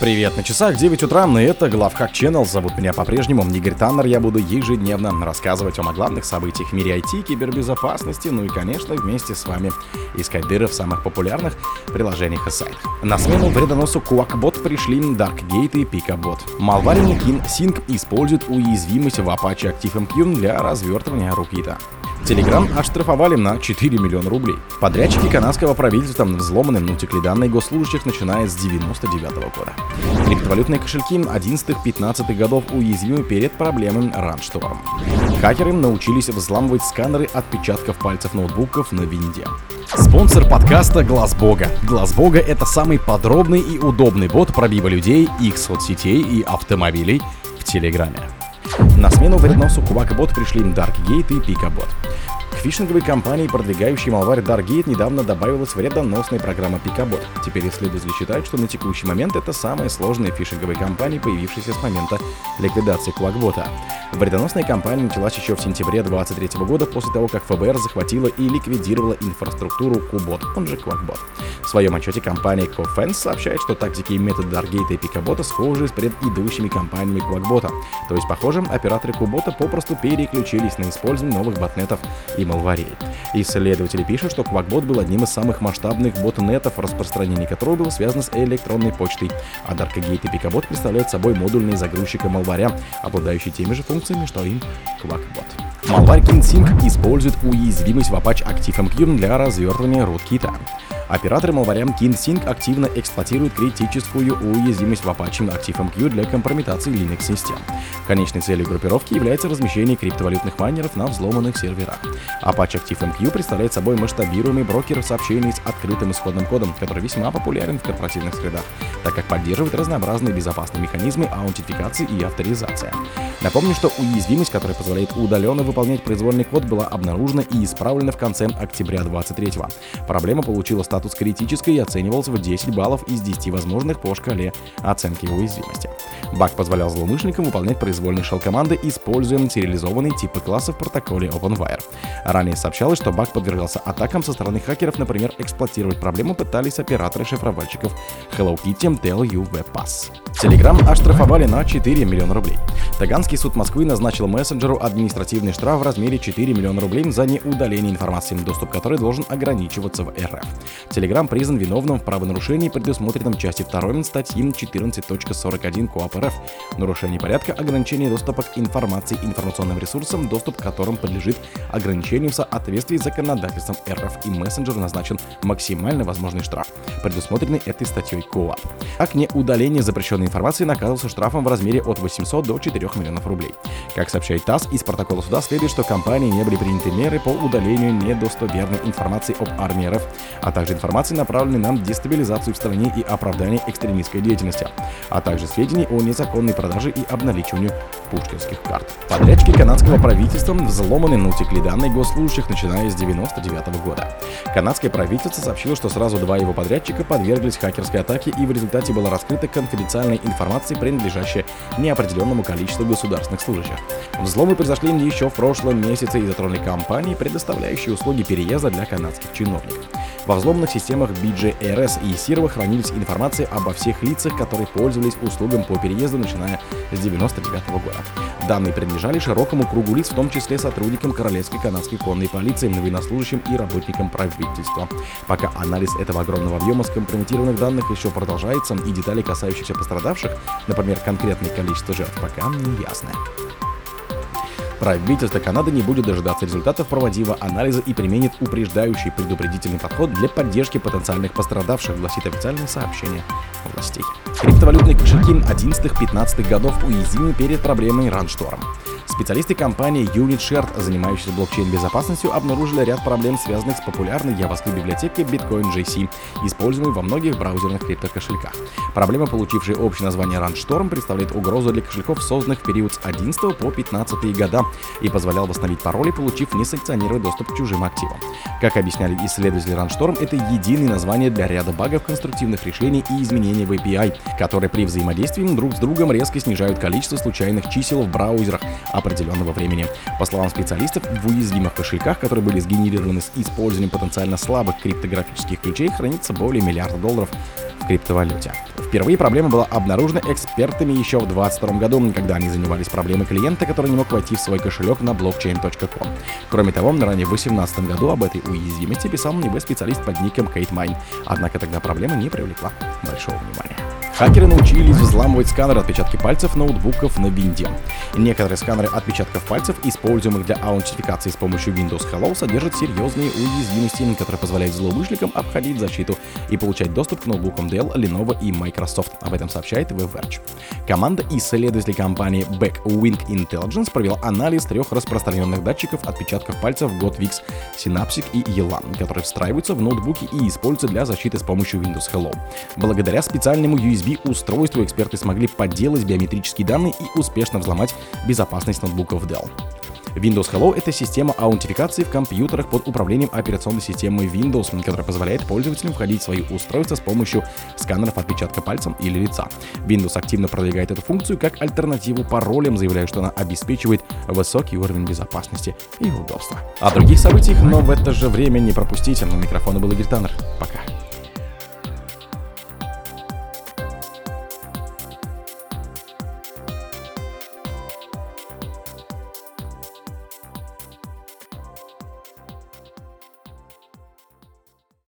Привет, на часах 9 утра, и это Главхак Channel. Зовут меня по-прежнему Игорь Таннер. Я буду ежедневно рассказывать вам о главных событиях в мире IT, кибербезопасности, ну и, конечно, вместе с вами искать дыры в самых популярных приложениях и сайтах. На смену вредоносу Quackbot пришли Darkgate и Picabot. Малварин Sync использует уязвимость в Apache ActiveMQ для развертывания рукита. Телеграм оштрафовали на 4 миллиона рублей. Подрядчики канадского правительства взломаны внутикли данные госслужащих, начиная с 99 года. Криптовалютные кошельки 11-15 годов уязвимы перед проблемой раншторм. Хакеры научились взламывать сканеры отпечатков пальцев ноутбуков на винде. Спонсор подкаста Глаз Бога. Глаз Бога это самый подробный и удобный бот пробива людей, их соцсетей и автомобилей в Телеграме. На смену вредносу Кувакбот пришли Darkgate и Picabot фишинговой компании, продвигающей малварь Dargate, недавно добавилась вредоносная программа Picabot. Теперь исследователи считают, что на текущий момент это самая сложная фишинговая компания, появившаяся с момента ликвидации Квакбота. Вредоносная кампания началась еще в сентябре 2023 года после того, как ФБР захватила и ликвидировала инфраструктуру Кубот, он же Квакбот. В своем отчете компания Cofense сообщает, что тактики и методы Даргейта и Пикабота схожи с предыдущими компаниями Квакбота. То есть, похоже, операторы Кубота попросту переключились на использование новых ботнетов и малварей. Исследователи пишут, что Квакбот был одним из самых масштабных ботнетов, распространение которого было связано с электронной почтой, а Darkgate и Picabot представляют собой модульные загрузчики малваря, обладающие теми же функциями, что и Квакбот. Malware KingSync использует уязвимость в Apache ActiveMQ для развертывания руткита. Операторы Malware KingSync активно эксплуатируют критическую уязвимость в Apache ActiveMQ для компрометации Linux-систем. Конечной целью группировки является размещение криптовалютных майнеров на взломанных серверах. Apache ActiveMQ представляет собой масштабируемый брокер сообщений с открытым исходным кодом, который весьма популярен в корпоративных средах, так как поддерживает разнообразные безопасные механизмы аутентификации и авторизации. Напомню, что уязвимость, которая позволяет удаленно выполнять произвольный код, была обнаружена и исправлена в конце октября 2023 Проблема получила статус критической и оценивалась в 10 баллов из 10 возможных по шкале оценки уязвимости. Баг позволял злоумышленникам выполнять произвольные шел-команды, используя материализованные типы классов в протоколе OpenWire. Ранее сообщалось, что баг подвергался атакам со стороны хакеров, например, эксплуатировать проблему пытались операторы шифровальщиков Hello Kitty TLU WebPass. Telegram оштрафовали на 4 миллиона рублей. Таганский суд Москвы назначил мессенджеру административный штраф в размере 4 миллиона рублей за неудаление информации, доступ которой должен ограничиваться в РФ. Telegram признан виновным в правонарушении, предусмотренном части 2 статьи 14.41 КОАП РФ, нарушение порядка ограничения доступа к информации информационным ресурсам, доступ к которым подлежит ограничению в соответствии с законодательством РФ и мессенджеру назначен максимально возможный штраф, предусмотренный этой статьей КОАП. Как не удаление запрещенной информации наказывался штрафом в размере от 800 до 4 миллионов рублей. Как сообщает ТАСС, из протокола суда следует, что компании не были приняты меры по удалению недостоверной информации об армии РФ, а также информации, направленной на дестабилизацию в стране и оправдание экстремистской деятельности, а также сведений о незаконной продаже и обналичиванию пушкинских карт. Подрядчики канадского правительства взломаны на утекли данные госслужащих, начиная с 1999 года. Канадское правительство сообщило, что сразу два его подрядчика подверглись хакерской атаке и в результате была раскрыта конфиденциальная информация, принадлежащая неопределенному количеству государственных служащих. Взломы произошли еще в прошлом месяце и затронули компании, предоставляющие услуги переезда для канадских чиновников. Во взломанных системах BGRS и серва хранились информация обо всех лицах, которые пользовались услугам по переезду, начиная с 1999 года. Данные принадлежали широкому кругу лиц, в том числе сотрудникам Королевской канадской конной полиции, военнослужащим и работникам правительства. Пока анализ этого огромного объема скомпрометированных данных еще продолжается, и детали, касающиеся пострадавших, например, конкретное количество жертв, пока не ясны. Правительство Канады не будет дожидаться результатов проводимого анализа и применит упреждающий предупредительный подход для поддержки потенциальных пострадавших, гласит официальное сообщение властей. Криптовалютные кошельки 11-15 годов уязвимы перед проблемой раншторм. Специалисты компании UnitShared, занимающиеся блокчейн-безопасностью, обнаружили ряд проблем, связанных с популярной JavaScript библиотекой Bitcoin JC, используемой во многих браузерных криптокошельках. Проблема, получившая общее название RunStorm, представляет угрозу для кошельков, созданных в период с 11 по 15 года и позволял восстановить пароли, получив несанкционированный доступ к чужим активам. Как объясняли исследователи RunStorm, это единое название для ряда багов, конструктивных решений и изменений в API, которые при взаимодействии друг с другом резко снижают количество случайных чисел в браузерах, а определенного времени. По словам специалистов, в уязвимых кошельках, которые были сгенерированы с использованием потенциально слабых криптографических ключей, хранится более миллиарда долларов в криптовалюте. Впервые проблема была обнаружена экспертами еще в 2022 году, когда они занимались проблемой клиента, который не мог войти в свой кошелек на blockchain.com. Кроме того, ранее в 2018 году об этой уязвимости писал небо-специалист под ником Кейт Майн, однако тогда проблема не привлекла большого внимания. Хакеры научились взламывать сканеры отпечатки пальцев ноутбуков на винде. Некоторые сканеры отпечатков пальцев, используемых для аутентификации с помощью Windows Hello, содержат серьезные уязвимости, которые позволяют злоумышленникам обходить защиту и получать доступ к ноутбукам Dell, Lenovo и Microsoft. Об этом сообщает WebVerge. Команда исследователей компании Backwing Intelligence провела анализ трех распространенных датчиков отпечатков пальцев Godwix, Synaptic и Elan, которые встраиваются в ноутбуки и используются для защиты с помощью Windows Hello. Благодаря специальному USB USB-устройству эксперты смогли подделать биометрические данные и успешно взломать безопасность ноутбуков Dell. Windows Hello — это система аутентификации в компьютерах под управлением операционной системы Windows, которая позволяет пользователям входить в свои устройства с помощью сканеров отпечатка пальцем или лица. Windows активно продвигает эту функцию как альтернативу паролям, заявляя, что она обеспечивает высокий уровень безопасности и удобства. О других событиях, но в это же время не пропустите. На микрофона был Игорь Таннер. Пока.